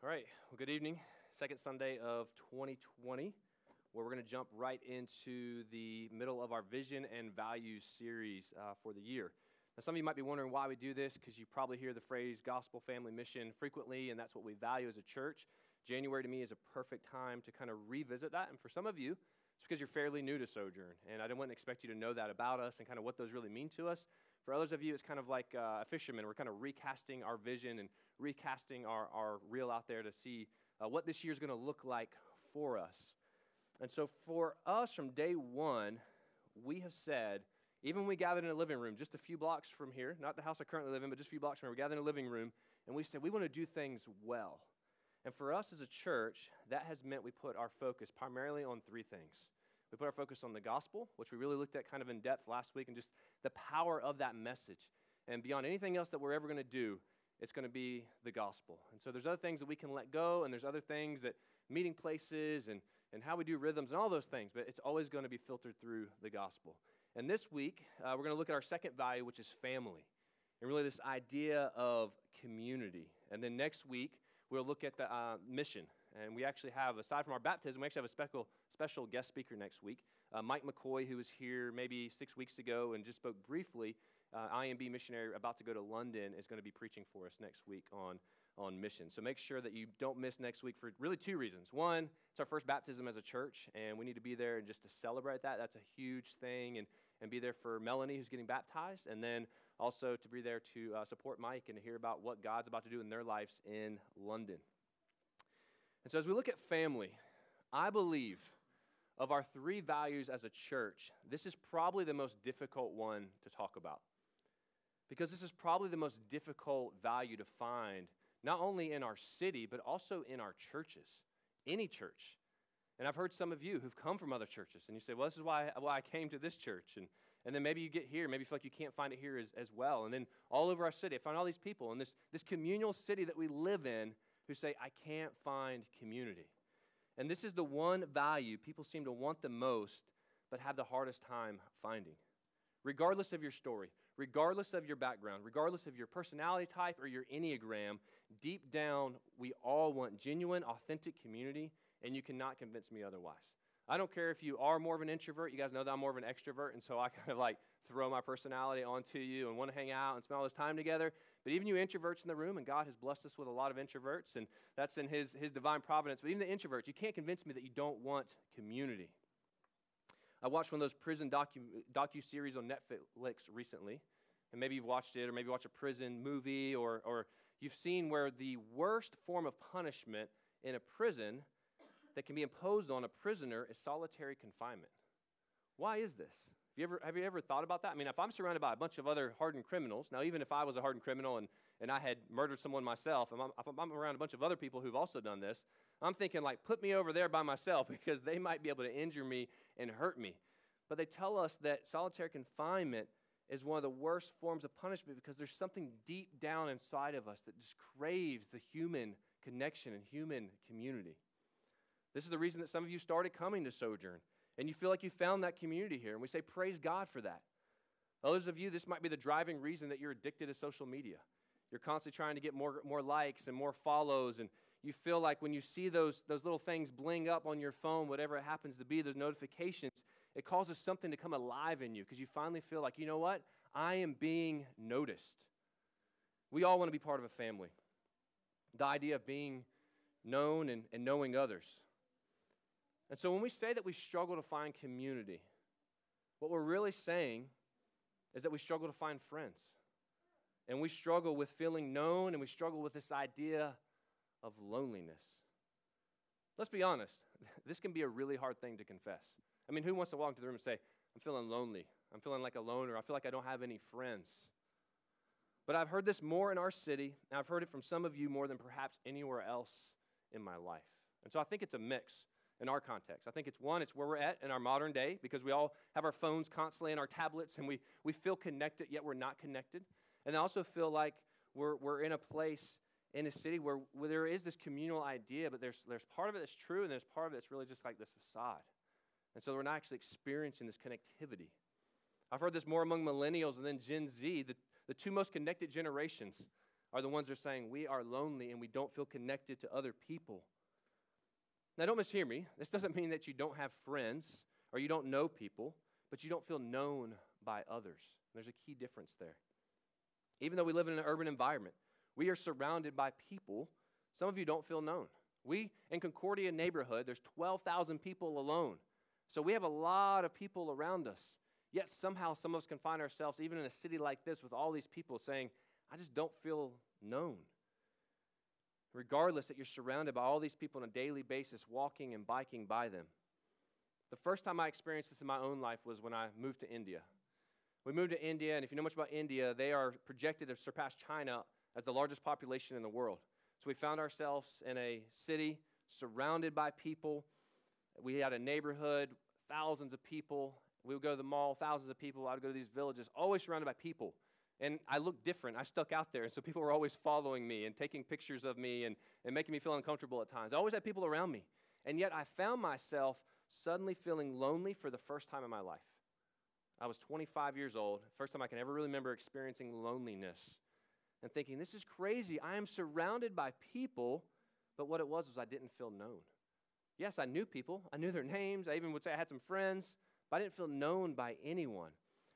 All right, well, good evening. Second Sunday of 2020, where we're going to jump right into the middle of our vision and values series uh, for the year. Now, some of you might be wondering why we do this because you probably hear the phrase gospel family mission frequently, and that's what we value as a church. January to me is a perfect time to kind of revisit that. And for some of you, it's because you're fairly new to Sojourn, and I wouldn't expect you to know that about us and kind of what those really mean to us. For others of you, it's kind of like uh, a fisherman. We're kind of recasting our vision and recasting our, our reel out there to see uh, what this year is going to look like for us. And so, for us from day one, we have said, even when we gathered in a living room just a few blocks from here, not the house I currently live in, but just a few blocks from here, we gathered in a living room, and we said, we want to do things well. And for us as a church, that has meant we put our focus primarily on three things. We put our focus on the gospel, which we really looked at kind of in depth last week, and just the power of that message. And beyond anything else that we're ever going to do, it's going to be the gospel. And so there's other things that we can let go, and there's other things that meeting places and, and how we do rhythms and all those things, but it's always going to be filtered through the gospel. And this week, uh, we're going to look at our second value, which is family, and really this idea of community. And then next week, we'll look at the uh, mission and we actually have, aside from our baptism, we actually have a special, special guest speaker next week. Uh, Mike McCoy, who was here maybe six weeks ago and just spoke briefly, uh, IMB missionary about to go to London, is going to be preaching for us next week on, on mission. So make sure that you don't miss next week for really two reasons. One, it's our first baptism as a church, and we need to be there and just to celebrate that. That's a huge thing. And, and be there for Melanie, who's getting baptized, and then also to be there to uh, support Mike and to hear about what God's about to do in their lives in London. And so, as we look at family, I believe of our three values as a church, this is probably the most difficult one to talk about. Because this is probably the most difficult value to find, not only in our city, but also in our churches, any church. And I've heard some of you who've come from other churches, and you say, well, this is why, why I came to this church. And, and then maybe you get here, maybe you feel like you can't find it here as, as well. And then all over our city, I find all these people in this, this communal city that we live in who say, I can't find community. And this is the one value people seem to want the most, but have the hardest time finding. Regardless of your story, regardless of your background, regardless of your personality type or your Enneagram, deep down, we all want genuine, authentic community, and you cannot convince me otherwise. I don't care if you are more of an introvert. You guys know that I'm more of an extrovert, and so I kind of like throw my personality onto you and want to hang out and spend all this time together. But even you introverts in the room, and God has blessed us with a lot of introverts, and that's in His, his divine providence. But even the introverts, you can't convince me that you don't want community. I watched one of those prison docu, docu series on Netflix recently, and maybe you've watched it, or maybe watch a prison movie, or, or you've seen where the worst form of punishment in a prison that can be imposed on a prisoner is solitary confinement. Why is this? Have you, ever, have you ever thought about that? I mean, if I'm surrounded by a bunch of other hardened criminals, now, even if I was a hardened criminal and, and I had murdered someone myself, I'm, I'm around a bunch of other people who've also done this, I'm thinking, like, put me over there by myself because they might be able to injure me and hurt me. But they tell us that solitary confinement is one of the worst forms of punishment because there's something deep down inside of us that just craves the human connection and human community. This is the reason that some of you started coming to Sojourn, and you feel like you found that community here. And we say, Praise God for that. Others of you, this might be the driving reason that you're addicted to social media. You're constantly trying to get more, more likes and more follows, and you feel like when you see those, those little things bling up on your phone, whatever it happens to be, those notifications, it causes something to come alive in you because you finally feel like, you know what? I am being noticed. We all want to be part of a family. The idea of being known and, and knowing others. And so when we say that we struggle to find community, what we're really saying is that we struggle to find friends. And we struggle with feeling known and we struggle with this idea of loneliness. Let's be honest, this can be a really hard thing to confess. I mean, who wants to walk into the room and say, I'm feeling lonely, I'm feeling like a loner, I feel like I don't have any friends? But I've heard this more in our city, and I've heard it from some of you more than perhaps anywhere else in my life. And so I think it's a mix in our context. I think it's one, it's where we're at in our modern day because we all have our phones constantly and our tablets and we, we feel connected, yet we're not connected. And I also feel like we're, we're in a place in a city where, where there is this communal idea, but there's, there's part of it that's true and there's part of it that's really just like this facade. And so we're not actually experiencing this connectivity. I've heard this more among millennials and then Gen Z, the, the two most connected generations. are the ones that are saying we are lonely and we don't feel connected to other people. Now, don't mishear me. This doesn't mean that you don't have friends or you don't know people, but you don't feel known by others. There's a key difference there. Even though we live in an urban environment, we are surrounded by people. Some of you don't feel known. We, in Concordia neighborhood, there's 12,000 people alone. So we have a lot of people around us. Yet somehow some of us can find ourselves, even in a city like this, with all these people saying, I just don't feel known. Regardless that you're surrounded by all these people on a daily basis, walking and biking by them. The first time I experienced this in my own life was when I moved to India. We moved to India, and if you know much about India, they are projected to surpass China as the largest population in the world. So we found ourselves in a city surrounded by people. We had a neighborhood, thousands of people. We would go to the mall, thousands of people. I would go to these villages, always surrounded by people. And I looked different. I stuck out there. And so people were always following me and taking pictures of me and, and making me feel uncomfortable at times. I always had people around me. And yet I found myself suddenly feeling lonely for the first time in my life. I was 25 years old, first time I can ever really remember experiencing loneliness and thinking, this is crazy. I am surrounded by people, but what it was was I didn't feel known. Yes, I knew people, I knew their names, I even would say I had some friends, but I didn't feel known by anyone.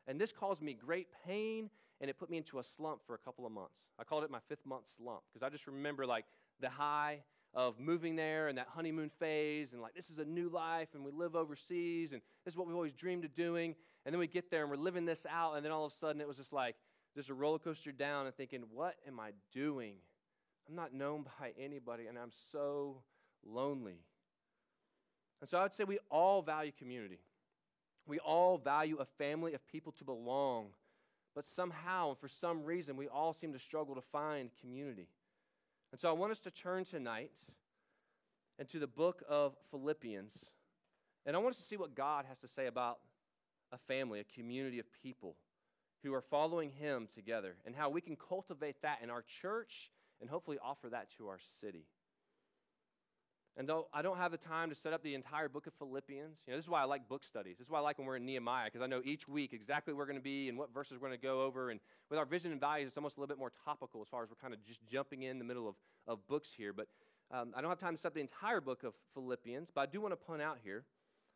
And this caused me great pain, and it put me into a slump for a couple of months. I called it my fifth month slump because I just remember like the high of moving there and that honeymoon phase, and like this is a new life, and we live overseas, and this is what we've always dreamed of doing. And then we get there and we're living this out, and then all of a sudden it was just like just a roller coaster down and thinking, what am I doing? I'm not known by anybody, and I'm so lonely. And so I would say we all value community. We all value a family of people to belong, but somehow and for some reason, we all seem to struggle to find community. And so I want us to turn tonight into the book of Philippians, and I want us to see what God has to say about a family, a community of people who are following Him together, and how we can cultivate that in our church and hopefully offer that to our city. And though I don't have the time to set up the entire book of Philippians, you know, this is why I like book studies. This is why I like when we're in Nehemiah, because I know each week exactly where we're going to be and what verses we're going to go over. And with our vision and values, it's almost a little bit more topical as far as we're kind of just jumping in the middle of, of books here. But um, I don't have time to set up the entire book of Philippians, but I do want to point out here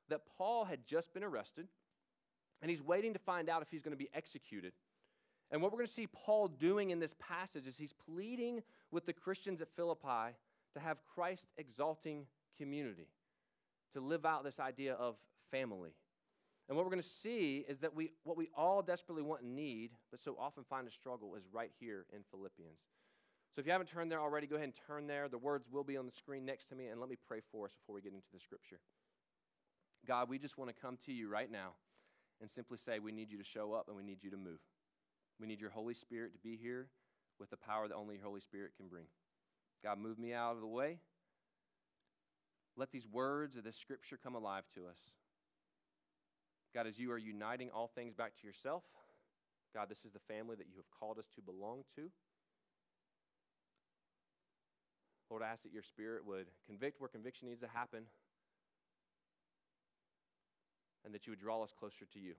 that Paul had just been arrested, and he's waiting to find out if he's going to be executed. And what we're going to see Paul doing in this passage is he's pleading with the Christians at Philippi to have Christ exalting community, to live out this idea of family. And what we're going to see is that we, what we all desperately want and need, but so often find a struggle, is right here in Philippians. So if you haven't turned there already, go ahead and turn there. The words will be on the screen next to me, and let me pray for us before we get into the scripture. God, we just want to come to you right now and simply say, We need you to show up and we need you to move. We need your Holy Spirit to be here with the power that only your Holy Spirit can bring. God, move me out of the way. Let these words of this scripture come alive to us. God, as you are uniting all things back to yourself, God, this is the family that you have called us to belong to. Lord, I ask that your spirit would convict where conviction needs to happen and that you would draw us closer to you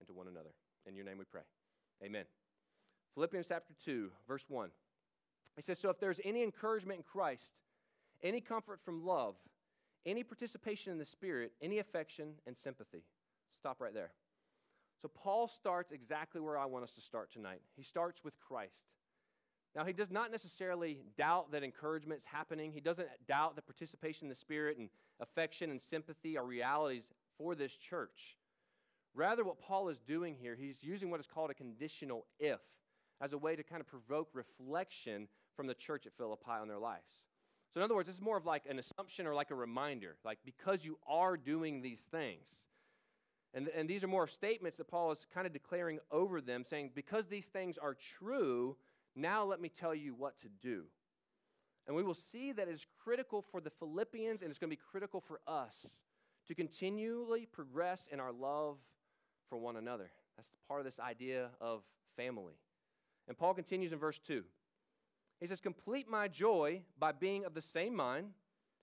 and to one another. In your name we pray. Amen. Philippians chapter 2, verse 1. He says, So if there's any encouragement in Christ, any comfort from love, any participation in the Spirit, any affection and sympathy. Stop right there. So Paul starts exactly where I want us to start tonight. He starts with Christ. Now, he does not necessarily doubt that encouragement is happening. He doesn't doubt that participation in the Spirit and affection and sympathy are realities for this church. Rather, what Paul is doing here, he's using what is called a conditional if as a way to kind of provoke reflection from the church at Philippi on their lives. So, in other words, this is more of like an assumption or like a reminder, like because you are doing these things. And, and these are more statements that Paul is kind of declaring over them, saying, because these things are true, now let me tell you what to do. And we will see that it's critical for the Philippians and it's going to be critical for us to continually progress in our love for one another. That's part of this idea of family. And Paul continues in verse 2. He says, Complete my joy by being of the same mind,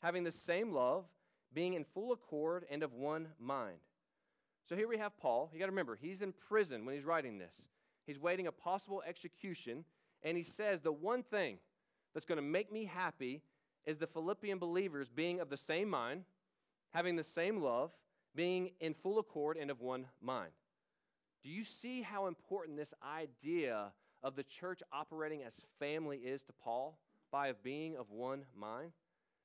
having the same love, being in full accord and of one mind. So here we have Paul. You got to remember, he's in prison when he's writing this. He's waiting a possible execution, And he says, The one thing that's going to make me happy is the Philippian believers being of the same mind, having the same love, being in full accord and of one mind. Do you see how important this idea of the church operating as family is to Paul by of being of one mind?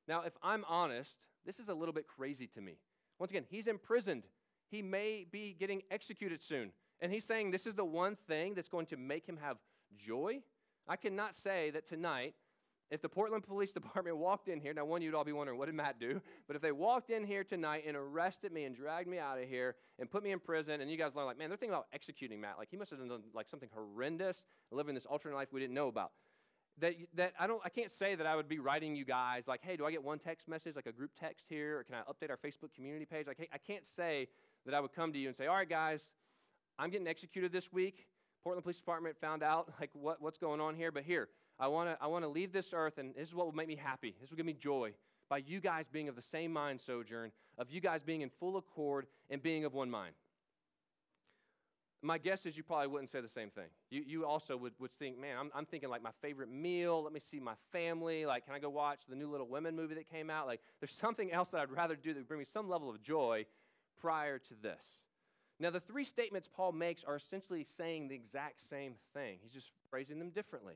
Now, if I'm honest, this is a little bit crazy to me. Once again, he's imprisoned. He may be getting executed soon. And he's saying this is the one thing that's going to make him have joy. I cannot say that tonight if the Portland Police Department walked in here, now one you'd all be wondering, what did Matt do? But if they walked in here tonight and arrested me and dragged me out of here and put me in prison, and you guys learn, like, man, they're thinking about executing Matt. Like, he must have done like something horrendous, living this alternate life we didn't know about. That, that I don't I can't say that I would be writing you guys like, hey, do I get one text message, like a group text here, or can I update our Facebook community page? Like, hey, I can't say that I would come to you and say, all right, guys, I'm getting executed this week. Portland Police Department found out like what, what's going on here, but here, I want to I want to leave this earth, and this is what will make me happy. This will give me joy by you guys being of the same mind, Sojourn, of you guys being in full accord and being of one mind. My guess is you probably wouldn't say the same thing. You, you also would, would think, man, I'm, I'm thinking like my favorite meal. Let me see my family. Like, can I go watch the new Little Women movie that came out? Like, there's something else that I'd rather do that would bring me some level of joy prior to this. Now, the three statements Paul makes are essentially saying the exact same thing. He's just phrasing them differently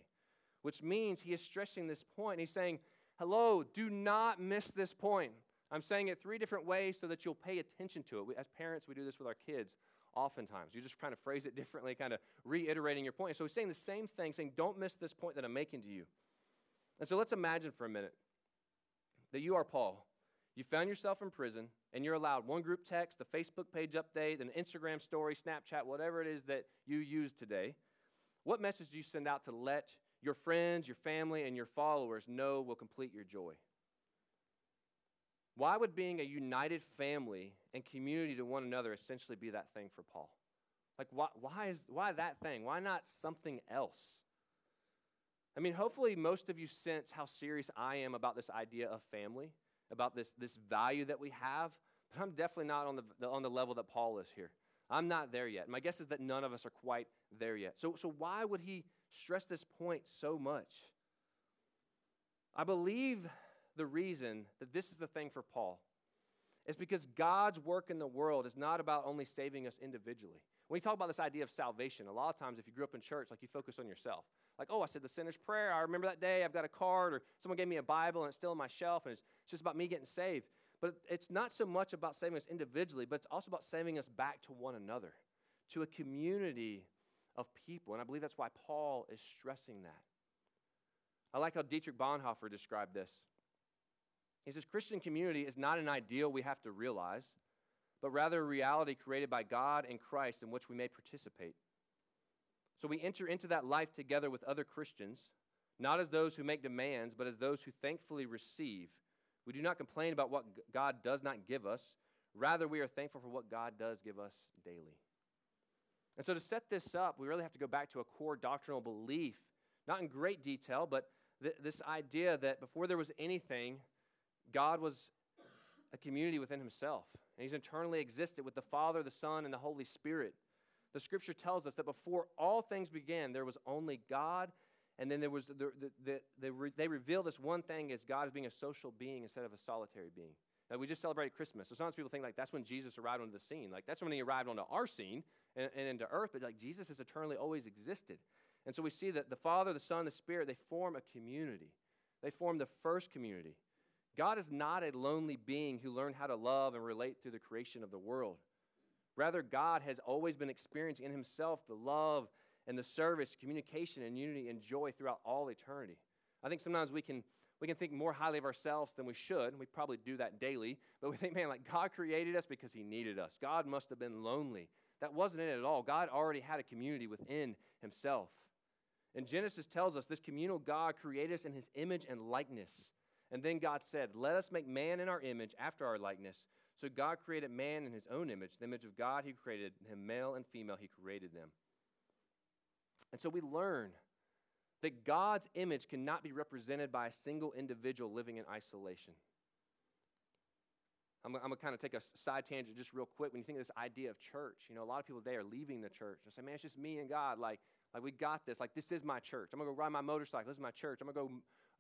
which means he is stressing this point. He's saying, Hello, do not miss this point. I'm saying it three different ways so that you'll pay attention to it. As parents, we do this with our kids oftentimes. You just kind of phrase it differently, kind of reiterating your point. So he's saying the same thing, saying, Don't miss this point that I'm making to you. And so let's imagine for a minute that you are Paul. You found yourself in prison, and you're allowed one group text, a Facebook page update, an Instagram story, Snapchat, whatever it is that you use today. What message do you send out to let your friends, your family, and your followers know will complete your joy? Why would being a united family and community to one another essentially be that thing for Paul? Like, why, why, is, why that thing? Why not something else? I mean, hopefully, most of you sense how serious I am about this idea of family, about this, this value that we have, but I'm definitely not on the, on the level that Paul is here. I'm not there yet. My guess is that none of us are quite there yet. So, so why would he stress this point so much? I believe the reason that this is the thing for Paul is because God's work in the world is not about only saving us individually. When we talk about this idea of salvation, a lot of times if you grew up in church, like you focus on yourself. Like, oh, I said the sinner's prayer. I remember that day. I've got a card, or someone gave me a Bible and it's still on my shelf, and it's just about me getting saved. But it's not so much about saving us individually, but it's also about saving us back to one another, to a community of people. And I believe that's why Paul is stressing that. I like how Dietrich Bonhoeffer described this. He says Christian community is not an ideal we have to realize, but rather a reality created by God and Christ in which we may participate. So we enter into that life together with other Christians, not as those who make demands, but as those who thankfully receive. We do not complain about what God does not give us. Rather, we are thankful for what God does give us daily. And so, to set this up, we really have to go back to a core doctrinal belief, not in great detail, but th- this idea that before there was anything, God was a community within himself. And he's eternally existed with the Father, the Son, and the Holy Spirit. The scripture tells us that before all things began, there was only God, and then there was the, the, the, the they reveal this one thing as God as being a social being instead of a solitary being. Now, we just celebrated Christmas. So sometimes people think like that's when Jesus arrived onto the scene. Like that's when he arrived onto our scene and, and into earth, but like Jesus has eternally always existed. And so we see that the Father, the Son, the Spirit, they form a community. They form the first community. God is not a lonely being who learned how to love and relate through the creation of the world. Rather, God has always been experiencing in himself the love and the service, communication, and unity and joy throughout all eternity. I think sometimes we can we can think more highly of ourselves than we should. We probably do that daily. But we think, man, like God created us because he needed us. God must have been lonely. That wasn't it at all. God already had a community within himself. And Genesis tells us this communal God created us in his image and likeness. And then God said, Let us make man in our image after our likeness. So God created man in his own image. The image of God, he created him, male and female, he created them. And so we learn that God's image cannot be represented by a single individual living in isolation. I'm, I'm going to kind of take a side tangent just real quick. When you think of this idea of church, you know, a lot of people today are leaving the church and say, man, it's just me and God. Like, Like, we got this. Like, this is my church. I'm going to go ride my motorcycle. This is my church. I'm going to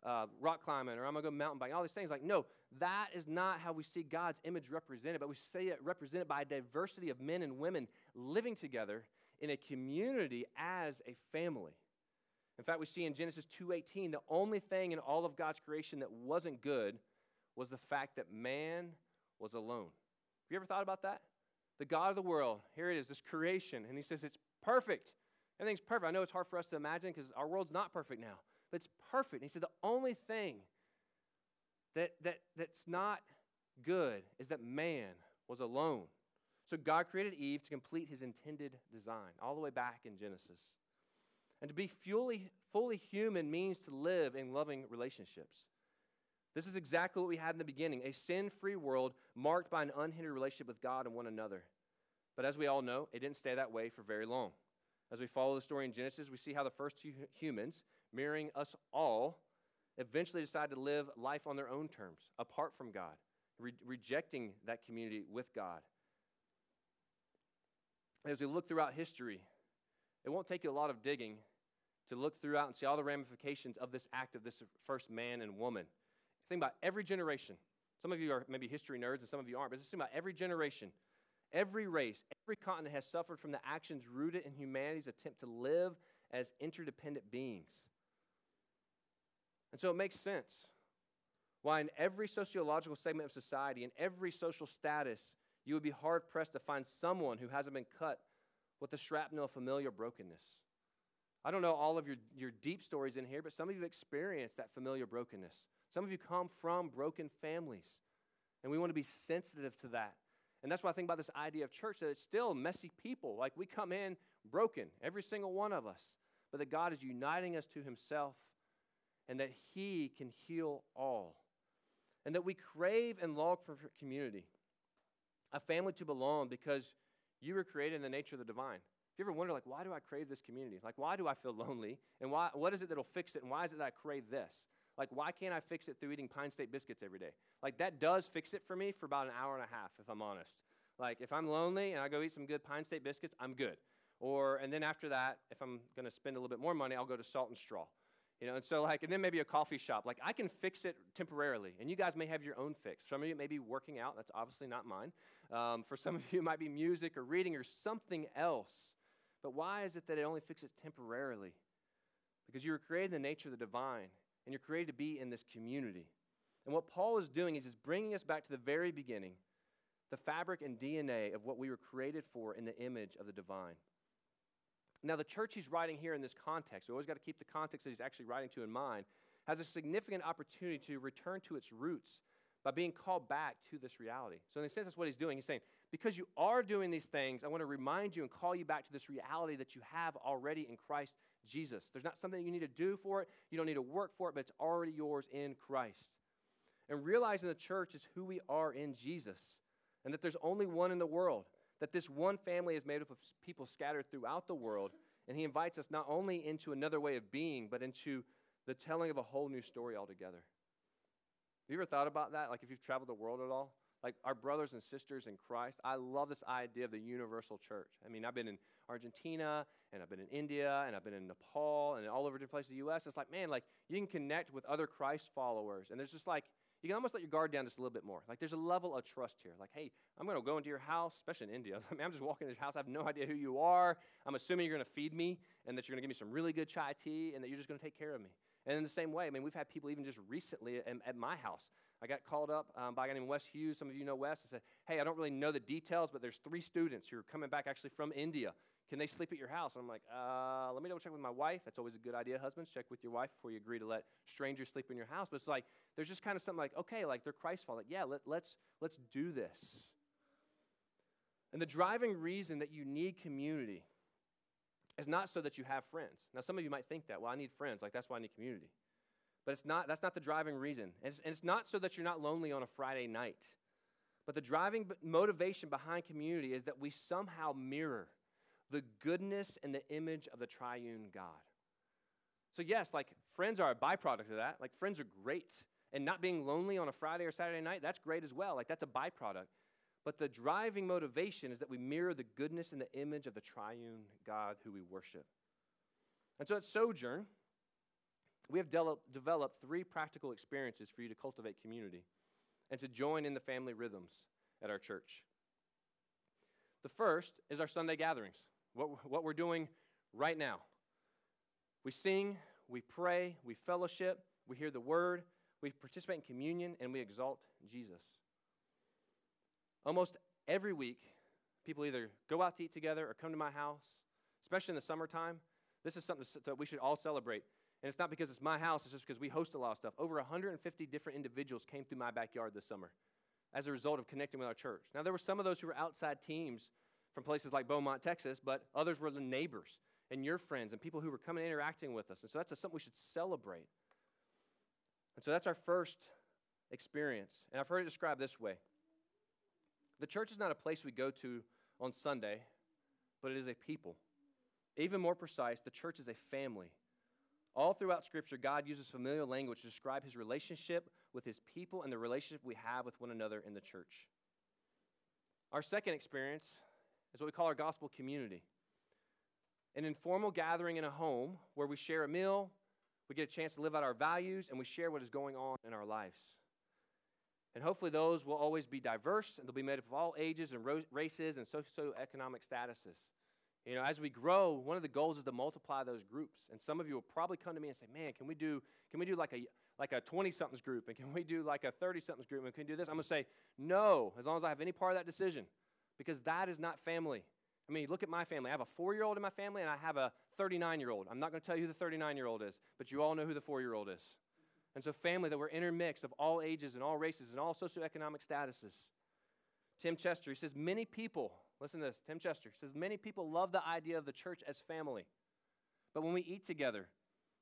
go uh, rock climbing or I'm going to go mountain biking. All these things. Like, no, that is not how we see God's image represented, but we see it represented by a diversity of men and women living together in a community as a family. In fact, we see in Genesis 2:18 the only thing in all of God's creation that wasn't good was the fact that man was alone. Have you ever thought about that? The God of the world, here it is, this creation, and he says it's perfect. Everything's perfect. I know it's hard for us to imagine because our world's not perfect now, but it's perfect. And he said the only thing that, that, that's not good is that man was alone. So God created Eve to complete his intended design, all the way back in Genesis. And to be fully, fully human means to live in loving relationships. This is exactly what we had in the beginning a sin free world marked by an unhindered relationship with God and one another. But as we all know, it didn't stay that way for very long. As we follow the story in Genesis, we see how the first two humans, mirroring us all, eventually decide to live life on their own terms, apart from God, re- rejecting that community with God. As we look throughout history, it won't take you a lot of digging to look throughout and see all the ramifications of this act of this first man and woman. Think about every generation. Some of you are maybe history nerds and some of you aren't, but just think about every generation, every race, every continent has suffered from the actions rooted in humanity's attempt to live as interdependent beings. And so it makes sense why, in every sociological segment of society, in every social status, you would be hard pressed to find someone who hasn't been cut with the shrapnel of familiar brokenness. I don't know all of your, your deep stories in here, but some of you experienced that familiar brokenness. Some of you come from broken families, and we want to be sensitive to that. And that's why I think about this idea of church that it's still messy people. Like we come in broken, every single one of us, but that God is uniting us to Himself and that He can heal all. And that we crave and long for community, a family to belong because you were created in the nature of the divine. If you ever wonder, like, why do I crave this community? Like, why do I feel lonely? And why, what is it that'll fix it? And why is it that I crave this? Like, why can't I fix it through eating Pine State biscuits every day? Like, that does fix it for me for about an hour and a half, if I'm honest. Like, if I'm lonely and I go eat some good Pine State biscuits, I'm good. Or, and then after that, if I'm going to spend a little bit more money, I'll go to Salt and Straw. You know, and so like, and then maybe a coffee shop. Like, I can fix it temporarily, and you guys may have your own fix. Some of you may be working out. That's obviously not mine. Um, for some of you, it might be music or reading or something else. But why is it that it only fixes temporarily? Because you were created in the nature of the divine, and you're created to be in this community. And what Paul is doing is he's bringing us back to the very beginning, the fabric and DNA of what we were created for in the image of the divine. Now, the church he's writing here in this context, we always got to keep the context that he's actually writing to in mind, has a significant opportunity to return to its roots by being called back to this reality. So, in a sense, that's what he's doing. He's saying, because you are doing these things, I want to remind you and call you back to this reality that you have already in Christ Jesus. There's not something you need to do for it, you don't need to work for it, but it's already yours in Christ. And realizing the church is who we are in Jesus, and that there's only one in the world, that this one family is made up of people scattered throughout the world, and he invites us not only into another way of being, but into the telling of a whole new story altogether. Have you ever thought about that? Like if you've traveled the world at all? Like our brothers and sisters in Christ, I love this idea of the universal church. I mean, I've been in Argentina, and I've been in India, and I've been in Nepal, and all over different places in the U.S. It's like, man, like you can connect with other Christ followers, and there's just like you can almost let your guard down just a little bit more. Like there's a level of trust here. Like, hey, I'm going to go into your house, especially in India. I mean, I'm just walking into your house. I have no idea who you are. I'm assuming you're going to feed me and that you're going to give me some really good chai tea and that you're just going to take care of me. And in the same way, I mean, we've had people even just recently at, at my house. I got called up um, by a guy named Wes Hughes. Some of you know Wes. I said, hey, I don't really know the details, but there's three students who are coming back actually from India. Can they sleep at your house? And I'm like, uh, let me double check with my wife. That's always a good idea, husbands. Check with your wife before you agree to let strangers sleep in your house. But it's like, there's just kind of something like, okay, like they're Christ followers. Like, yeah, let, let's, let's do this. And the driving reason that you need community is not so that you have friends. Now, some of you might think that, well, I need friends. Like, that's why I need community. But it's not, that's not the driving reason. And it's, and it's not so that you're not lonely on a Friday night. But the driving motivation behind community is that we somehow mirror the goodness and the image of the triune God. So, yes, like friends are a byproduct of that. Like, friends are great. And not being lonely on a Friday or Saturday night, that's great as well. Like, that's a byproduct. But the driving motivation is that we mirror the goodness and the image of the triune God who we worship. And so at Sojourn, we have de- developed three practical experiences for you to cultivate community and to join in the family rhythms at our church. The first is our Sunday gatherings, what, what we're doing right now. We sing, we pray, we fellowship, we hear the word, we participate in communion, and we exalt Jesus. Almost every week, people either go out to eat together or come to my house, especially in the summertime. This is something that we should all celebrate. And it's not because it's my house, it's just because we host a lot of stuff. Over 150 different individuals came through my backyard this summer as a result of connecting with our church. Now, there were some of those who were outside teams from places like Beaumont, Texas, but others were the neighbors and your friends and people who were coming and interacting with us. And so that's a, something we should celebrate. And so that's our first experience. And I've heard it described this way The church is not a place we go to on Sunday, but it is a people. Even more precise, the church is a family. All throughout Scripture, God uses familiar language to describe his relationship with his people and the relationship we have with one another in the church. Our second experience is what we call our gospel community an informal gathering in a home where we share a meal, we get a chance to live out our values, and we share what is going on in our lives. And hopefully, those will always be diverse and they'll be made up of all ages and races and socioeconomic statuses. You know, as we grow, one of the goals is to multiply those groups. And some of you will probably come to me and say, "Man, can we do can we do like a like a 20 somethings group and can we do like a 30 somethings group and can we do this?" I'm going to say, "No, as long as I have any part of that decision." Because that is not family. I mean, look at my family. I have a 4-year-old in my family and I have a 39-year-old. I'm not going to tell you who the 39-year-old is, but you all know who the 4-year-old is. And so family that we're intermixed of all ages and all races and all socioeconomic statuses. Tim Chester, he says, many people Listen to this. Tim Chester says Many people love the idea of the church as family. But when we eat together,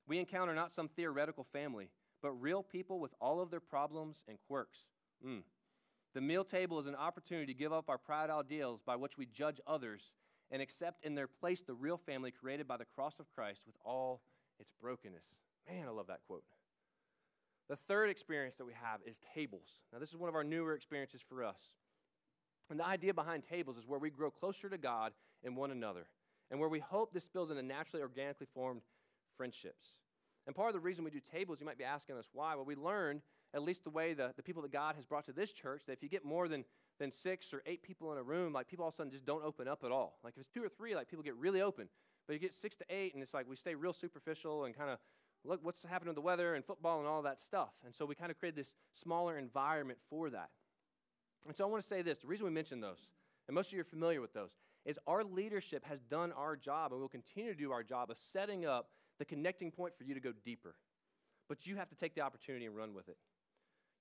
we encounter not some theoretical family, but real people with all of their problems and quirks. Mm. The meal table is an opportunity to give up our proud ideals by which we judge others and accept in their place the real family created by the cross of Christ with all its brokenness. Man, I love that quote. The third experience that we have is tables. Now, this is one of our newer experiences for us. And the idea behind tables is where we grow closer to God and one another, and where we hope this builds into naturally, organically formed friendships. And part of the reason we do tables, you might be asking us why. Well, we learned, at least the way the, the people that God has brought to this church, that if you get more than, than six or eight people in a room, like people all of a sudden just don't open up at all. Like if it's two or three, like people get really open. But you get six to eight, and it's like we stay real superficial and kind of look what's happening with the weather and football and all that stuff. And so we kind of create this smaller environment for that. And so I want to say this the reason we mention those, and most of you are familiar with those, is our leadership has done our job and will continue to do our job of setting up the connecting point for you to go deeper. But you have to take the opportunity and run with it.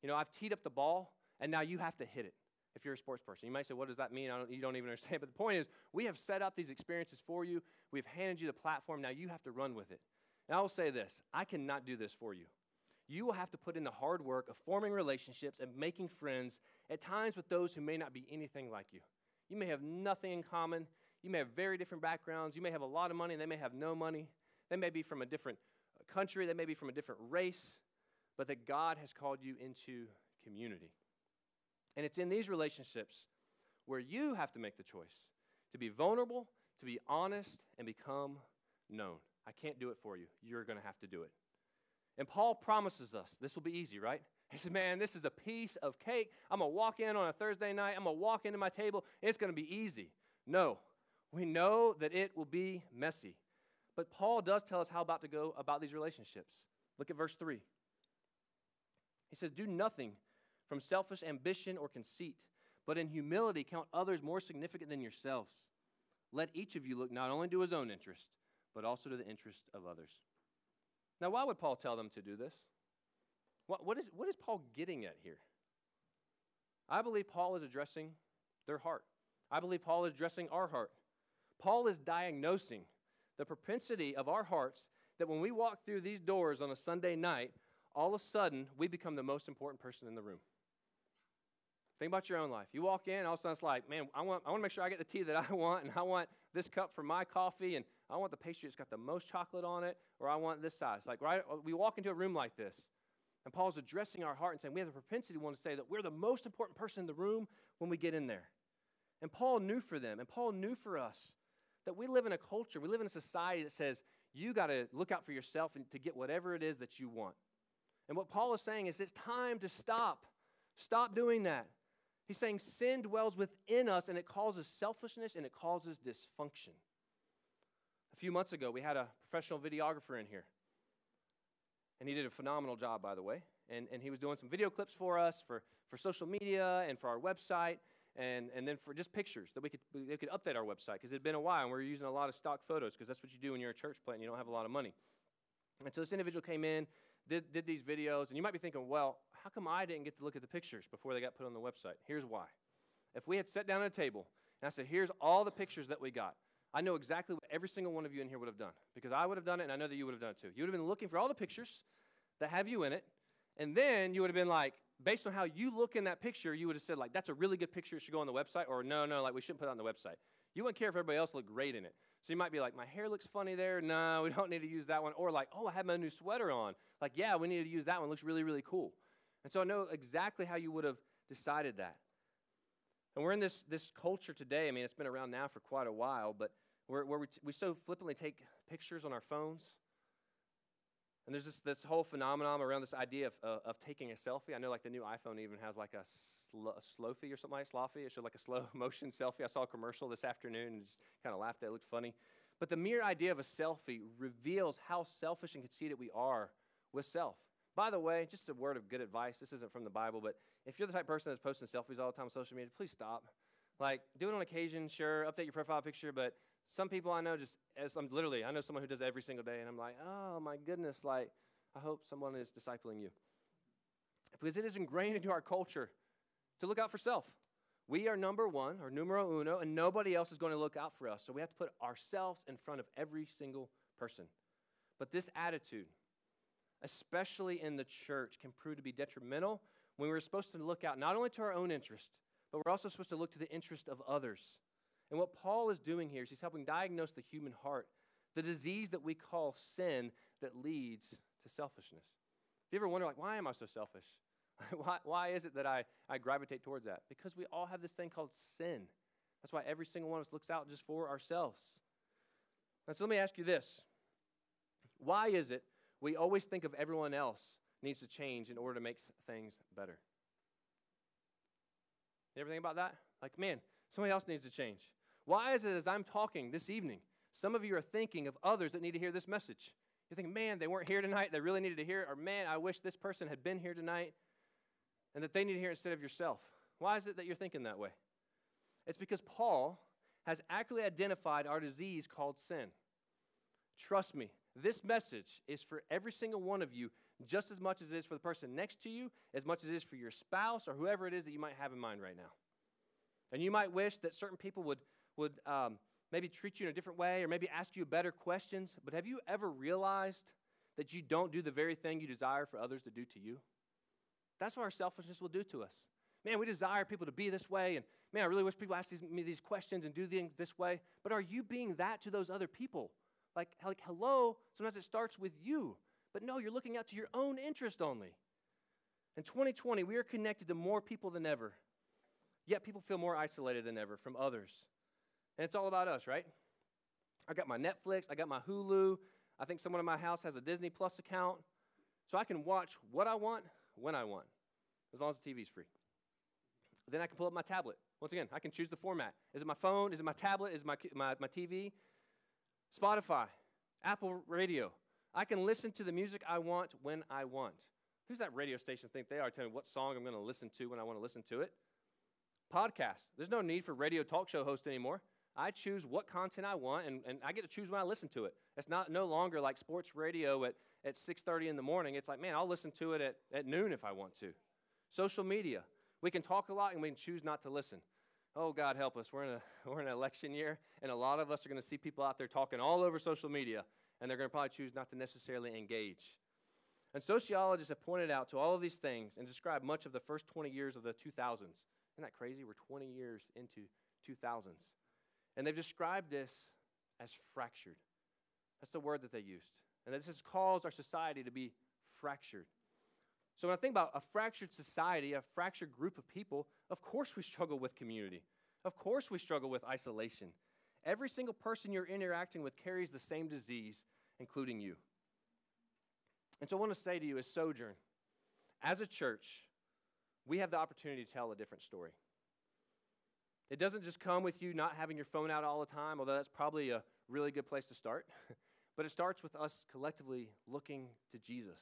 You know, I've teed up the ball, and now you have to hit it if you're a sports person. You might say, What does that mean? Don't, you don't even understand. But the point is, we have set up these experiences for you, we've handed you the platform, now you have to run with it. And I will say this I cannot do this for you you will have to put in the hard work of forming relationships and making friends, at times with those who may not be anything like you. You may have nothing in common. You may have very different backgrounds. You may have a lot of money, they may have no money. They may be from a different uh, country, they may be from a different race, but that God has called you into community. And it's in these relationships where you have to make the choice to be vulnerable, to be honest, and become known. I can't do it for you. You're going to have to do it. And Paul promises us this will be easy, right? He said, Man, this is a piece of cake. I'm going to walk in on a Thursday night. I'm going to walk into my table. It's going to be easy. No, we know that it will be messy. But Paul does tell us how about to go about these relationships. Look at verse 3. He says, Do nothing from selfish ambition or conceit, but in humility count others more significant than yourselves. Let each of you look not only to his own interest, but also to the interest of others. Now, why would Paul tell them to do this? What, what, is, what is Paul getting at here? I believe Paul is addressing their heart. I believe Paul is addressing our heart. Paul is diagnosing the propensity of our hearts that when we walk through these doors on a Sunday night, all of a sudden we become the most important person in the room. Think about your own life. You walk in, all of a sudden it's like, man, I want, I want to make sure I get the tea that I want, and I want this cup for my coffee, and I want the pastry that's got the most chocolate on it, or I want this size. Like, right? We walk into a room like this, and Paul's addressing our heart and saying, we have the propensity to want to say that we're the most important person in the room when we get in there. And Paul knew for them, and Paul knew for us that we live in a culture, we live in a society that says you got to look out for yourself and to get whatever it is that you want. And what Paul is saying is it's time to stop. Stop doing that. He's saying sin dwells within us and it causes selfishness and it causes dysfunction. A few months ago, we had a professional videographer in here. And he did a phenomenal job, by the way. And, and he was doing some video clips for us for, for social media and for our website and, and then for just pictures that we could, we could update our website because it had been a while and we were using a lot of stock photos because that's what you do when you're a church plant and you don't have a lot of money. And so this individual came in, did, did these videos, and you might be thinking, well, how come I didn't get to look at the pictures before they got put on the website? Here's why. If we had sat down at a table and I said, here's all the pictures that we got, I know exactly what every single one of you in here would have done because I would have done it and I know that you would have done it too. You would have been looking for all the pictures that have you in it, and then you would have been like, based on how you look in that picture, you would have said, like, that's a really good picture, it should go on the website, or no, no, like, we shouldn't put it on the website. You wouldn't care if everybody else looked great in it. So you might be like, my hair looks funny there. No, we don't need to use that one. Or like, oh, I have my new sweater on. Like, yeah, we need to use that one. It looks really, really cool. And so I know exactly how you would have decided that. And we're in this, this culture today. I mean, it's been around now for quite a while, but where, we, t- we so flippantly take pictures on our phones and there's this, this whole phenomenon around this idea of, uh, of taking a selfie. I know like the new iPhone even has like a, sl- a slofie or something like slofie. It showed like a slow motion selfie. I saw a commercial this afternoon and just kind of laughed at. It looked funny. But the mere idea of a selfie reveals how selfish and conceited we are with self. By the way, just a word of good advice. This isn't from the Bible, but if you're the type of person that's posting selfies all the time on social media, please stop. Like, do it on occasion, sure, update your profile picture, but some people I know just, as I'm literally, I know someone who does every single day, and I'm like, oh my goodness, like, I hope someone is discipling you. Because it is ingrained into our culture to look out for self. We are number one, or numero uno, and nobody else is going to look out for us. So we have to put ourselves in front of every single person. But this attitude, especially in the church, can prove to be detrimental when we're supposed to look out not only to our own interest, but we're also supposed to look to the interest of others. And what Paul is doing here is he's helping diagnose the human heart, the disease that we call sin that leads to selfishness. If you ever wonder, like, why am I so selfish? why, why is it that I, I gravitate towards that? Because we all have this thing called sin. That's why every single one of us looks out just for ourselves. And so let me ask you this Why is it we always think of everyone else needs to change in order to make things better? You ever think about that? Like, man, somebody else needs to change. Why is it as I'm talking this evening, some of you are thinking of others that need to hear this message? You're thinking, man, they weren't here tonight. They really needed to hear it. Or, man, I wish this person had been here tonight and that they need to hear it instead of yourself. Why is it that you're thinking that way? It's because Paul has accurately identified our disease called sin. Trust me, this message is for every single one of you just as much as it is for the person next to you, as much as it is for your spouse or whoever it is that you might have in mind right now. And you might wish that certain people would, would um, maybe treat you in a different way or maybe ask you better questions. But have you ever realized that you don't do the very thing you desire for others to do to you? That's what our selfishness will do to us. Man, we desire people to be this way, and man, I really wish people ask these, me these questions and do things this way. But are you being that to those other people? Like, like, hello, sometimes it starts with you. But no, you're looking out to your own interest only. In 2020, we are connected to more people than ever. Yet people feel more isolated than ever from others. And it's all about us, right? I got my Netflix, I got my Hulu. I think someone in my house has a Disney Plus account. So I can watch what I want when I want, as long as the TV's free. Then I can pull up my tablet. Once again, I can choose the format. Is it my phone? Is it my tablet? Is it my, my, my TV? Spotify, Apple Radio. I can listen to the music I want when I want. Who's that radio station think they are telling me what song I'm going to listen to when I want to listen to it? Podcast. There's no need for radio talk show host anymore. I choose what content I want, and, and I get to choose when I listen to it. It's not no longer like sports radio at, at 6.30 in the morning. It's like, man, I'll listen to it at, at noon if I want to. Social media. We can talk a lot, and we can choose not to listen. Oh, God help us. We're in, a, we're in an election year, and a lot of us are going to see people out there talking all over social media, and they're going to probably choose not to necessarily engage. And sociologists have pointed out to all of these things and described much of the first 20 years of the 2000s. Isn't that crazy? We're 20 years into 2000s. And they've described this as fractured. That's the word that they used. And this has caused our society to be fractured. So when I think about a fractured society, a fractured group of people, of course we struggle with community. Of course we struggle with isolation. Every single person you're interacting with carries the same disease, including you. And so I want to say to you, as Sojourn, as a church, we have the opportunity to tell a different story. It doesn't just come with you not having your phone out all the time, although that's probably a really good place to start. but it starts with us collectively looking to Jesus.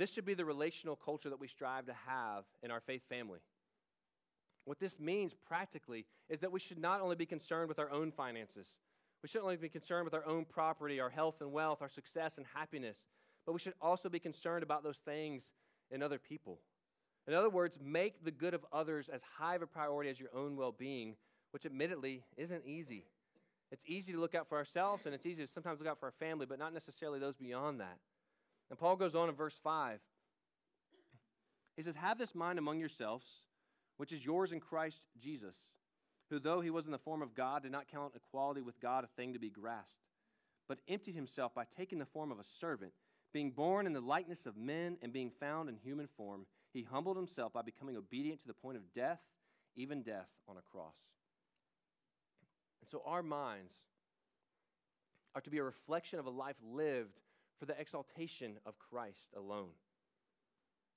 This should be the relational culture that we strive to have in our faith family. What this means practically is that we should not only be concerned with our own finances, we shouldn't only be concerned with our own property, our health and wealth, our success and happiness, but we should also be concerned about those things in other people. In other words, make the good of others as high of a priority as your own well being, which admittedly isn't easy. It's easy to look out for ourselves, and it's easy to sometimes look out for our family, but not necessarily those beyond that. And Paul goes on in verse 5. He says, Have this mind among yourselves, which is yours in Christ Jesus, who, though he was in the form of God, did not count equality with God a thing to be grasped, but emptied himself by taking the form of a servant, being born in the likeness of men and being found in human form. He humbled himself by becoming obedient to the point of death, even death on a cross. And so our minds are to be a reflection of a life lived for the exaltation of Christ alone.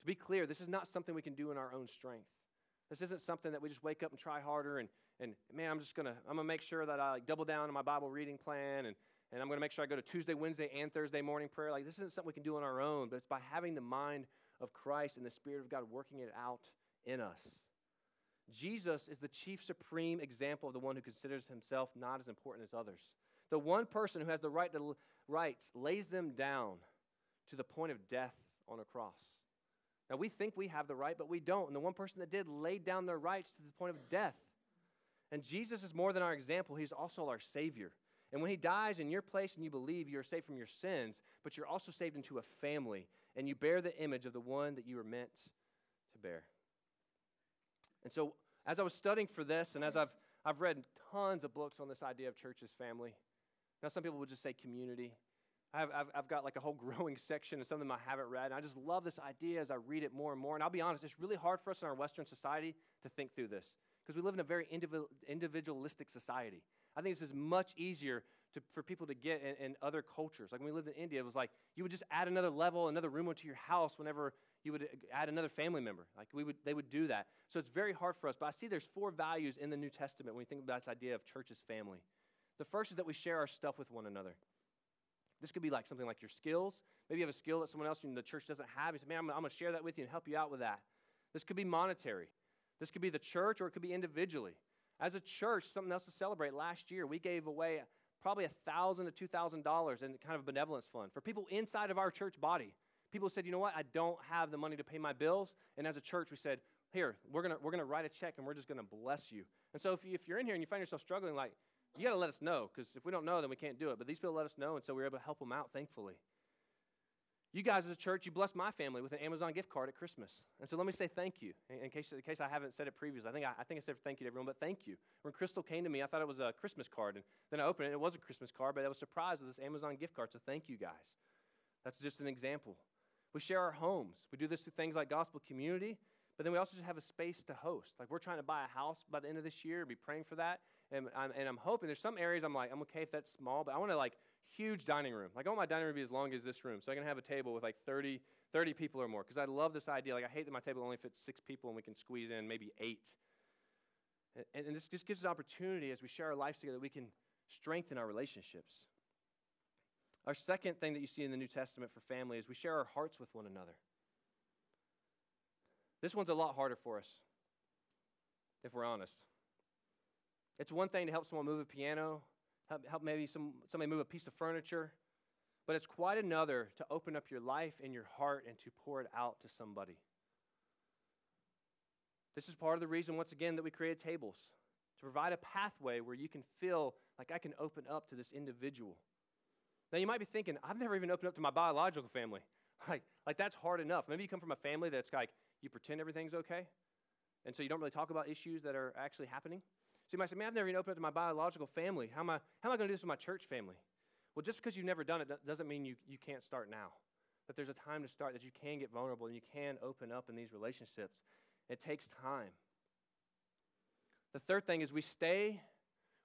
To be clear, this is not something we can do in our own strength. This isn't something that we just wake up and try harder and, and man, I'm just gonna I'm gonna make sure that I like double down on my Bible reading plan and, and I'm gonna make sure I go to Tuesday, Wednesday, and Thursday morning prayer. Like this isn't something we can do on our own, but it's by having the mind of Christ and the Spirit of God working it out in us. Jesus is the chief supreme example of the one who considers himself not as important as others. The one person who has the right to rights lays them down to the point of death on a cross. Now we think we have the right, but we don't. And the one person that did laid down their rights to the point of death. And Jesus is more than our example, he's also our Savior. And when he dies in your place and you believe, you're saved from your sins, but you're also saved into a family, and you bear the image of the one that you were meant to bear. And so, as I was studying for this, and as I've, I've read tons of books on this idea of church as family, now some people would just say community. I've, I've, I've, got like a whole growing section of something I haven't read. And I just love this idea as I read it more and more. And I'll be honest, it's really hard for us in our Western society to think through this because we live in a very individualistic society. I think this is much easier to, for people to get in, in, other cultures. Like when we lived in India, it was like you would just add another level, another room onto your house whenever you would uh, add another family member. Like we would, they would do that. So it's very hard for us. But I see there's four values in the New Testament when we think about this idea of church as family. The first is that we share our stuff with one another. This could be like something like your skills. Maybe you have a skill that someone else in the church doesn't have. You say, man, I'm, going to share that with you and help you out with that. This could be monetary. This could be the church or it could be individually. As a church, something else to celebrate. Last year, we gave away probably 1,000 to $2,000 in kind of a benevolence fund for people inside of our church body. People said, you know what, I don't have the money to pay my bills. And as a church, we said, here, we're going we're gonna write a check and we're just going to bless you. And so if, you, if you're in here and you find yourself struggling, like, you got to let us know because if we don't know, then we can't do it. But these people let us know, and so we were able to help them out, thankfully. You guys as a church, you blessed my family with an Amazon gift card at Christmas. And so let me say thank you. In, in case, in case I haven't said it previously, I think I, I, think I said thank you to everyone, but thank you. When Crystal came to me, I thought it was a Christmas card. And then I opened it, it was a Christmas card, but I was surprised with this Amazon gift card. So thank you guys. That's just an example. We share our homes. We do this through things like gospel community, but then we also just have a space to host. Like we're trying to buy a house by the end of this year, be praying for that. And I'm, and I'm hoping there's some areas I'm like, I'm okay if that's small, but I want to like huge dining room. Like I want my dining room to be as long as this room, so I can have a table with like 30, 30 people or more. Because I love this idea. Like I hate that my table only fits six people and we can squeeze in maybe eight. And, and this just gives us opportunity as we share our lives together, we can strengthen our relationships. Our second thing that you see in the New Testament for family is we share our hearts with one another. This one's a lot harder for us, if we're honest. It's one thing to help someone move a piano, help, help maybe some, somebody move a piece of furniture, but it's quite another to open up your life and your heart and to pour it out to somebody. This is part of the reason, once again, that we created tables to provide a pathway where you can feel like I can open up to this individual. Now, you might be thinking, I've never even opened up to my biological family. Like, like that's hard enough. Maybe you come from a family that's like, you pretend everything's okay, and so you don't really talk about issues that are actually happening. So you might say, man, I've never even opened up to my biological family. How am I, how am I going to do this with my church family? Well, just because you've never done it doesn't mean you, you can't start now. That there's a time to start that you can get vulnerable and you can open up in these relationships. It takes time. The third thing is we stay,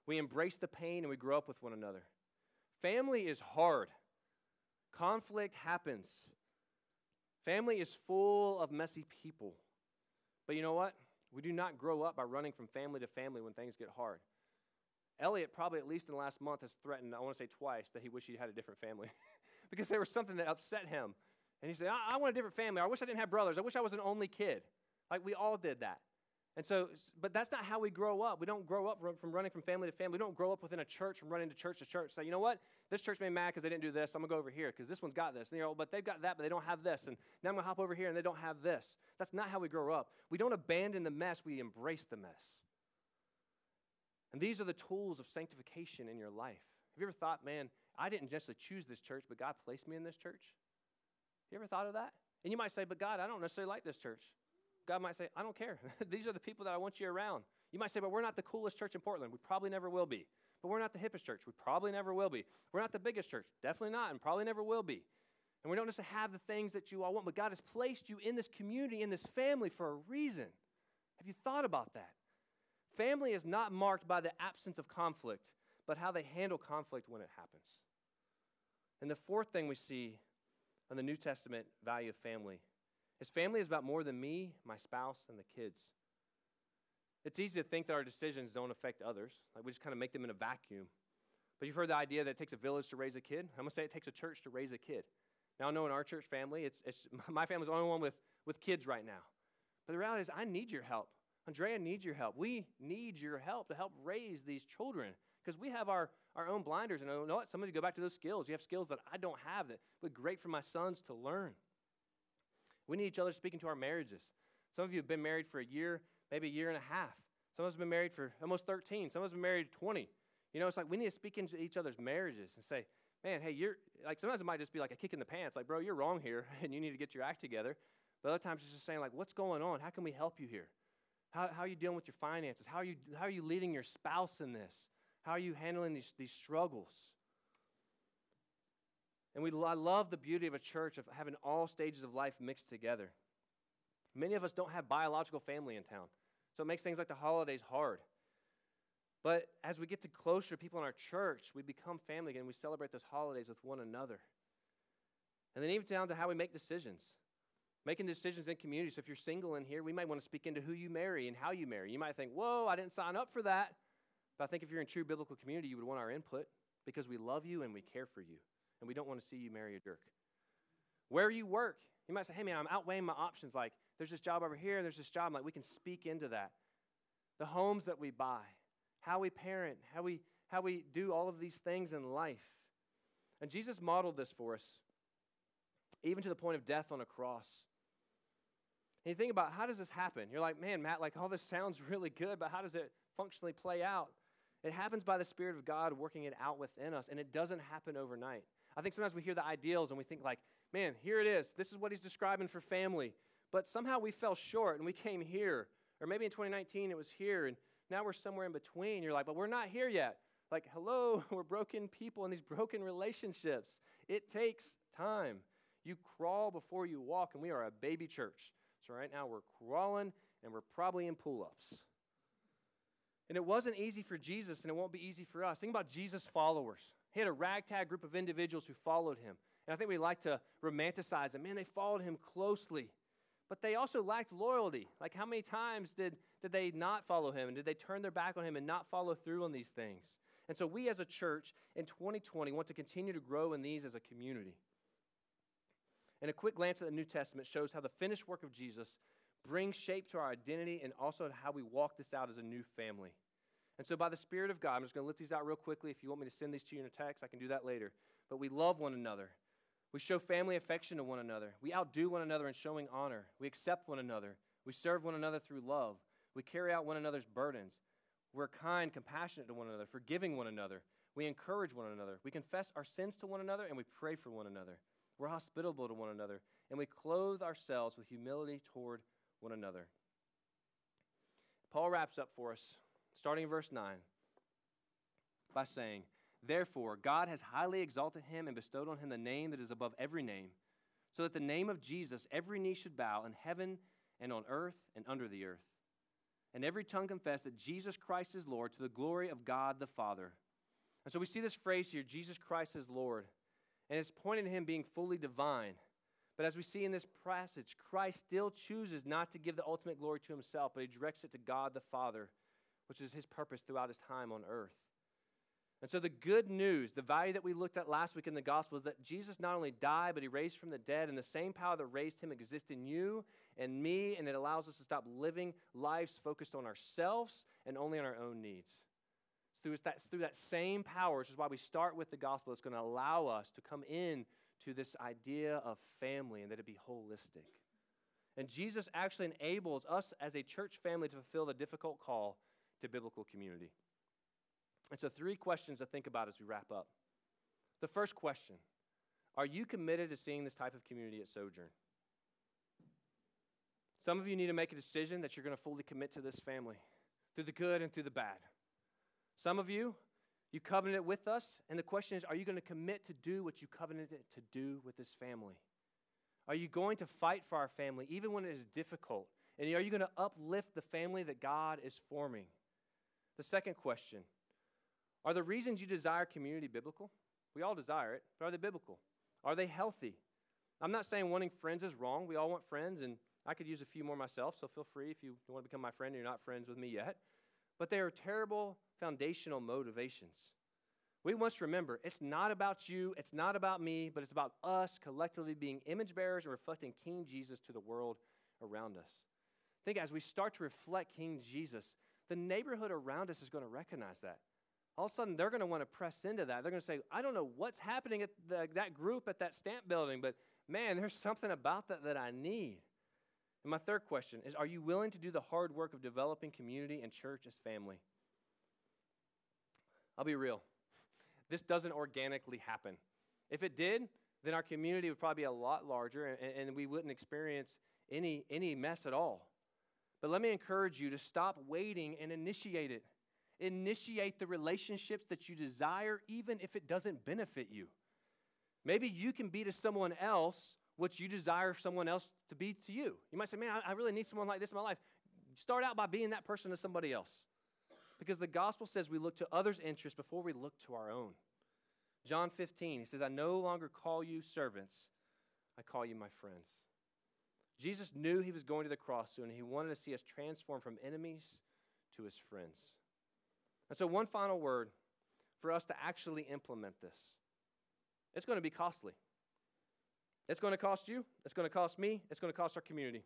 we embrace the pain, and we grow up with one another. Family is hard, conflict happens. Family is full of messy people. But you know what? We do not grow up by running from family to family when things get hard. Elliot, probably at least in the last month, has threatened, I want to say twice, that he wished he had a different family because there was something that upset him. And he said, I-, I want a different family. I wish I didn't have brothers. I wish I was an only kid. Like we all did that. And so, but that's not how we grow up. We don't grow up from running from family to family. We don't grow up within a church from running to church to church. Say, you know what? This church made me mad because they didn't do this. I'm gonna go over here because this one's got this. And, you know, but they've got that, but they don't have this. And now I'm gonna hop over here and they don't have this. That's not how we grow up. We don't abandon the mess. We embrace the mess. And these are the tools of sanctification in your life. Have you ever thought, man, I didn't just choose this church, but God placed me in this church? You ever thought of that? And you might say, but God, I don't necessarily like this church. God might say, I don't care. These are the people that I want you around. You might say, but we're not the coolest church in Portland. We probably never will be. But we're not the hippest church. We probably never will be. We're not the biggest church. Definitely not, and probably never will be. And we don't necessarily have the things that you all want, but God has placed you in this community, in this family for a reason. Have you thought about that? Family is not marked by the absence of conflict, but how they handle conflict when it happens. And the fourth thing we see on the New Testament value of family is family is about more than me, my spouse, and the kids. It's easy to think that our decisions don't affect others. Like we just kind of make them in a vacuum. But you've heard the idea that it takes a village to raise a kid. I'm gonna say it takes a church to raise a kid. Now I know in our church family, it's, it's my family's the only one with, with kids right now. But the reality is I need your help. Andrea needs your help. We need your help to help raise these children because we have our, our own blinders. And you know what? Some of you go back to those skills. You have skills that I don't have that would be great for my sons to learn. We need each other speaking to our marriages. Some of you have been married for a year, maybe a year and a half. Some of us have been married for almost 13. Some of us have been married 20. You know, it's like we need to speak into each other's marriages and say, man, hey, you're like sometimes it might just be like a kick in the pants, like, bro, you're wrong here and you need to get your act together. But other times it's just saying, like, what's going on? How can we help you here? How, how are you dealing with your finances? How are you, how are you leading your spouse in this? How are you handling these, these struggles? And we, I love the beauty of a church of having all stages of life mixed together. Many of us don't have biological family in town, so it makes things like the holidays hard. But as we get to closer people in our church, we become family again. We celebrate those holidays with one another. And then even down to how we make decisions. Making decisions in community. So if you're single in here, we might want to speak into who you marry and how you marry. You might think, whoa, I didn't sign up for that. But I think if you're in true biblical community, you would want our input because we love you and we care for you. And we don't want to see you marry a jerk. Where you work, you might say, hey man, I'm outweighing my options. Like, there's this job over here, there's this job. Like, we can speak into that. The homes that we buy, how we parent, how we, how we do all of these things in life. And Jesus modeled this for us, even to the point of death on a cross. And you think about how does this happen? You're like, man, Matt, like all this sounds really good, but how does it functionally play out? It happens by the Spirit of God working it out within us, and it doesn't happen overnight. I think sometimes we hear the ideals and we think, like, man, here it is. This is what he's describing for family. But somehow we fell short and we came here. Or maybe in 2019 it was here, and now we're somewhere in between. You're like, but we're not here yet. Like, hello, we're broken people in these broken relationships. It takes time. You crawl before you walk, and we are a baby church. So right now we're crawling and we're probably in pull ups. And it wasn't easy for Jesus, and it won't be easy for us. Think about Jesus' followers. He had a ragtag group of individuals who followed him. And I think we like to romanticize them. Man, they followed him closely. But they also lacked loyalty. Like, how many times did, did they not follow him? And did they turn their back on him and not follow through on these things? And so, we as a church in 2020 want to continue to grow in these as a community. And a quick glance at the New Testament shows how the finished work of Jesus brings shape to our identity and also how we walk this out as a new family. And so, by the Spirit of God, I'm just going to lift these out real quickly. If you want me to send these to you in a text, I can do that later. But we love one another. We show family affection to one another. We outdo one another in showing honor. We accept one another. We serve one another through love. We carry out one another's burdens. We're kind, compassionate to one another, forgiving one another. We encourage one another. We confess our sins to one another and we pray for one another. We're hospitable to one another, and we clothe ourselves with humility toward one another. Paul wraps up for us, starting in verse 9, by saying, Therefore, God has highly exalted him and bestowed on him the name that is above every name, so that the name of Jesus every knee should bow in heaven and on earth and under the earth, and every tongue confess that Jesus Christ is Lord to the glory of God the Father. And so we see this phrase here Jesus Christ is Lord. And it's pointing to him being fully divine. But as we see in this passage, Christ still chooses not to give the ultimate glory to himself, but he directs it to God the Father, which is his purpose throughout his time on earth. And so, the good news, the value that we looked at last week in the gospel, is that Jesus not only died, but he raised from the dead, and the same power that raised him exists in you and me, and it allows us to stop living lives focused on ourselves and only on our own needs. It's through that, through that same power, which is why we start with the gospel, it's going to allow us to come in to this idea of family and that it be holistic. And Jesus actually enables us as a church family to fulfill the difficult call to biblical community. And so, three questions to think about as we wrap up. The first question Are you committed to seeing this type of community at Sojourn? Some of you need to make a decision that you're going to fully commit to this family through the good and through the bad. Some of you, you covenanted with us, and the question is are you going to commit to do what you covenanted to do with this family? Are you going to fight for our family even when it is difficult? And are you going to uplift the family that God is forming? The second question are the reasons you desire community biblical? We all desire it, but are they biblical? Are they healthy? I'm not saying wanting friends is wrong. We all want friends, and I could use a few more myself, so feel free if you want to become my friend and you're not friends with me yet. But they are terrible foundational motivations. We must remember it's not about you, it's not about me, but it's about us collectively being image bearers and reflecting King Jesus to the world around us. Think as we start to reflect King Jesus, the neighborhood around us is going to recognize that all of a sudden they're going to want to press into that. They're going to say, I don't know what's happening at the, that group at that stamp building, but man, there's something about that that I need. And my third question is Are you willing to do the hard work of developing community and church as family? I'll be real. This doesn't organically happen. If it did, then our community would probably be a lot larger and, and we wouldn't experience any, any mess at all. But let me encourage you to stop waiting and initiate it. Initiate the relationships that you desire, even if it doesn't benefit you. Maybe you can be to someone else what you desire someone else to be to you. You might say, Man, I, really need someone like this in my life. Start out by being that person to somebody else. Because the gospel says we look to others' interests before we look to our own. John 15, he says, I no longer call you servants, I call you my friends. Jesus knew he was going to the cross soon, and he wanted to see us transform from enemies to his friends. And so, one final word for us to actually implement this it's going to be costly. It's going to cost you, it's going to cost me, it's going to cost our community.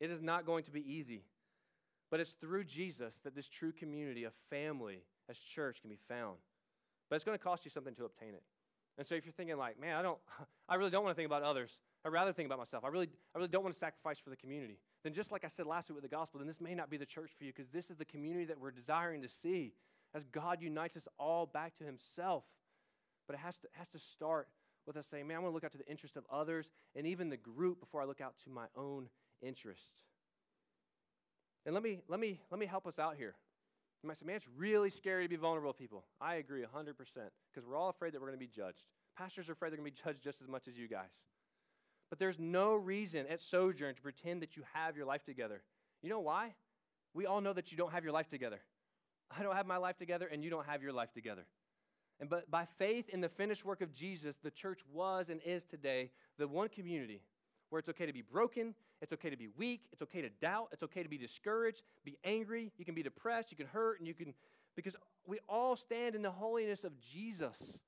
It is not going to be easy. But it's through Jesus that this true community of family as church can be found. But it's going to cost you something to obtain it. And so if you're thinking like, man, I don't I really don't want to think about others. I'd rather think about myself. I really, I really don't want to sacrifice for the community. Then just like I said last week with the gospel, then this may not be the church for you because this is the community that we're desiring to see as God unites us all back to himself. But it has to, has to start with us saying, man, I want to look out to the interest of others and even the group before I look out to my own interest. And let me, let me, let me help us out here. You might say, man, it's really scary to be vulnerable people. I agree 100% because we're all afraid that we're going to be judged. Pastors are afraid they're going to be judged just as much as you guys. But there's no reason at Sojourn to pretend that you have your life together. You know why? We all know that you don't have your life together. I don't have my life together, and you don't have your life together. And but by faith in the finished work of Jesus, the church was and is today the one community where it's okay to be broken, it's okay to be weak, it's okay to doubt, it's okay to be discouraged, be angry, you can be depressed, you can hurt, and you can because we all stand in the holiness of Jesus.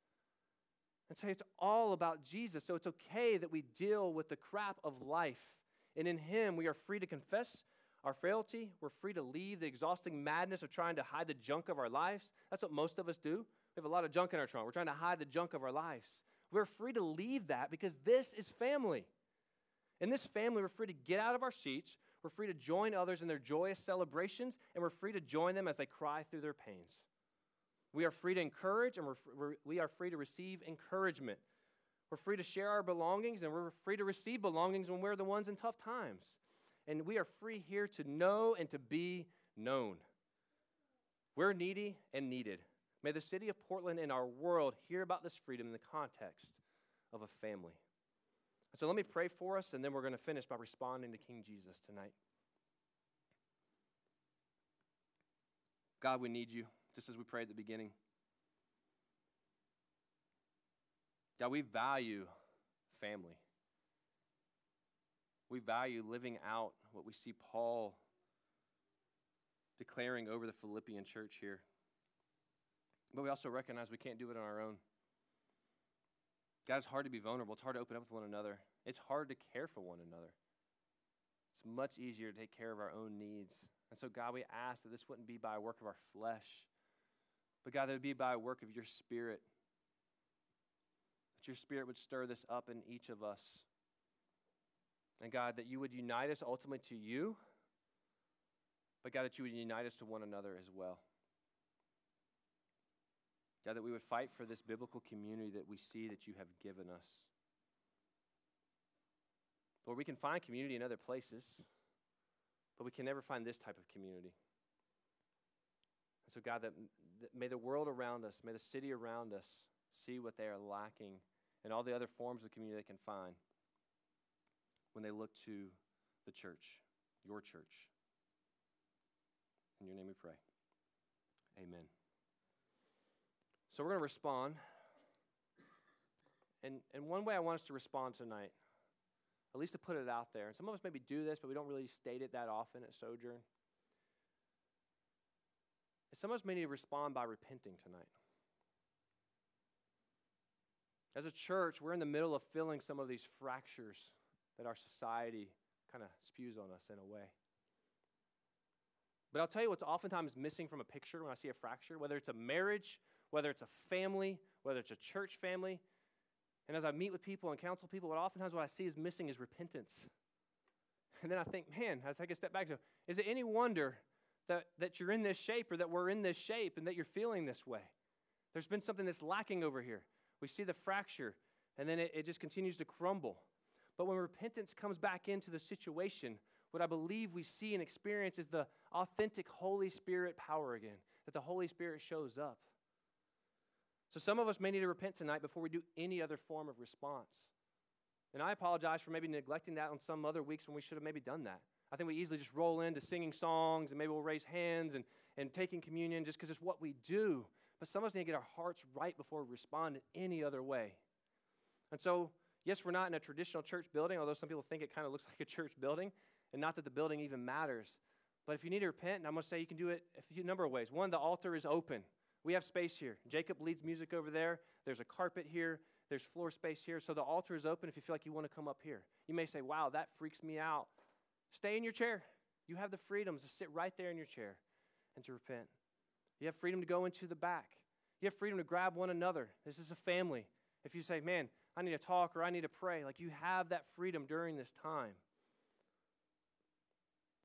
And say it's all about Jesus. So it's okay that we deal with the crap of life. And in Him, we are free to confess our frailty. We're free to leave the exhausting madness of trying to hide the junk of our lives. That's what most of us do. We have a lot of junk in our trunk. We're trying to hide the junk of our lives. We're free to leave that because this is family. In this family, we're free to get out of our seats. We're free to join others in their joyous celebrations, and we're free to join them as they cry through their pains. We are free to encourage, and we're, we're, we are free to receive encouragement. We're free to share our belongings, and we're free to receive belongings when we're the ones in tough times and we are free here to know and to be known. We're needy and needed. May the city of Portland and our world hear about this freedom in the context of a family. So let me pray for us, and then we're going to finish by responding to King Jesus tonight. God, we need you, just as we prayed at the beginning. God, we value family. We value living out what we see Paul declaring over the Philippian church here. But we also recognize we can't do it on our own. God, it's hard to be vulnerable. It's hard to open up with one another. It's hard to care for one another. It's much easier to take care of our own needs. And so, God, we ask that this wouldn't be by a work of our flesh, but God, that it would be by a work of your spirit. That your spirit would stir this up in each of us. And God, that you would unite us ultimately to you, but God, that you would unite us to one another as well. God, that we would fight for this biblical community that we see that you have given us. Lord, we can find community in other places, but we can never find this type of community. And so, God, that, that may the world around us, may the city around us see what they are lacking and all the other forms of community they can find when they look to the church, your church. In your name we pray. Amen. So we're going to respond. And, and one way I want us to respond tonight, at least to put it out there, and some of us maybe do this, but we don't really state it that often at Sojourn. is some of us may need to respond by repenting tonight. As a church, we're in the middle of filling some of these fractures that our society kind of spews on us in a way. But I'll tell you what's oftentimes missing from a picture when I see a fracture, whether it's a marriage, whether it's a family, whether it's a church family. And as I meet with people and counsel people, what oftentimes what I see is missing is repentance. And then I think, man, I take a step back to, is it any wonder that, that you're in this shape or that we're in this shape and that you're feeling this way? There's been something that's lacking over here. We see the fracture, and then it, it just continues to crumble. But when repentance comes back into the situation, what I believe we see and experience is the authentic Holy Spirit power again, that the Holy Spirit shows up. So some of us may need to repent tonight before we do any other form of response. And I apologize for maybe neglecting that on some other weeks when we should have maybe done that. I think we easily just roll into singing songs and maybe we'll raise hands and, and taking communion just because it's what we do. But some of us need to get our hearts right before we respond in any other way. And so, yes, we're not in a traditional church building, although some people think it kind of looks like a church building, and not that the building even matters. But if you need to repent, and I'm going to say you can do it a number of ways. One, the altar is open. We have space here. Jacob leads music over there. There's a carpet here. There's floor space here. So the altar is open if you feel like you want to come up here. You may say, wow, that freaks me out. Stay in your chair. You have the freedom to sit right there in your chair and to repent. You have freedom to go into the back. You have freedom to grab one another. This is a family. If you say, man, I need to talk or I need to pray, like you have that freedom during this time.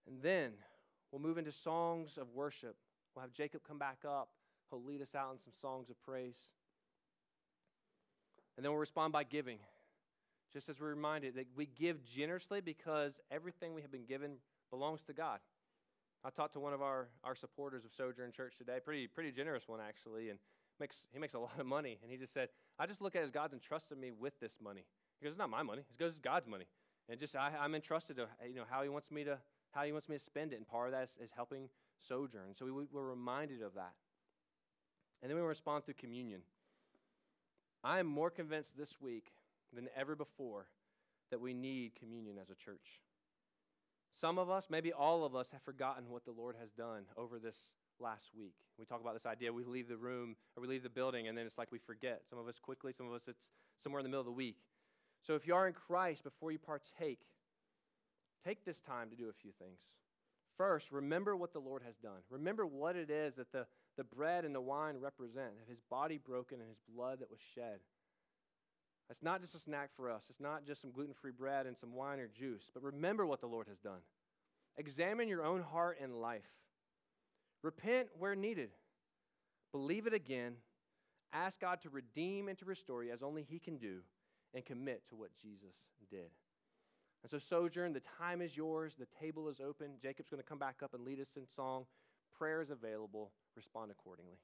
And then we'll move into songs of worship. We'll have Jacob come back up He'll lead us out in some songs of praise. And then we'll respond by giving. Just as we're reminded that we give generously because everything we have been given belongs to God. I talked to one of our, our supporters of Sojourn Church today, pretty, pretty generous one actually, and makes, he makes a lot of money. And he just said, I just look at it as God's entrusted me with this money. He goes, it's not my money. He goes, it's God's money. And just I, am entrusted to you know how he wants me to how he wants me to spend it. And part of that is, is helping Sojourn. So we, we're reminded of that. And then we respond through communion. I am more convinced this week than ever before that we need communion as a church. Some of us, maybe all of us, have forgotten what the Lord has done over this last week. We talk about this idea we leave the room or we leave the building and then it's like we forget. Some of us quickly, some of us it's somewhere in the middle of the week. So if you are in Christ, before you partake, take this time to do a few things. First, remember what the Lord has done. Remember what it is that the, the bread and the wine represent, that his body broken and his blood that was shed. It's not just a snack for us. It's not just some gluten free bread and some wine or juice, but remember what the Lord has done. Examine your own heart and life. Repent where needed. Believe it again. Ask God to redeem and to restore you as only He can do, and commit to what Jesus did. And so, Sojourn, the time is yours. The table is open. Jacob's going to come back up and lead us in song. Prayer is available. Respond accordingly.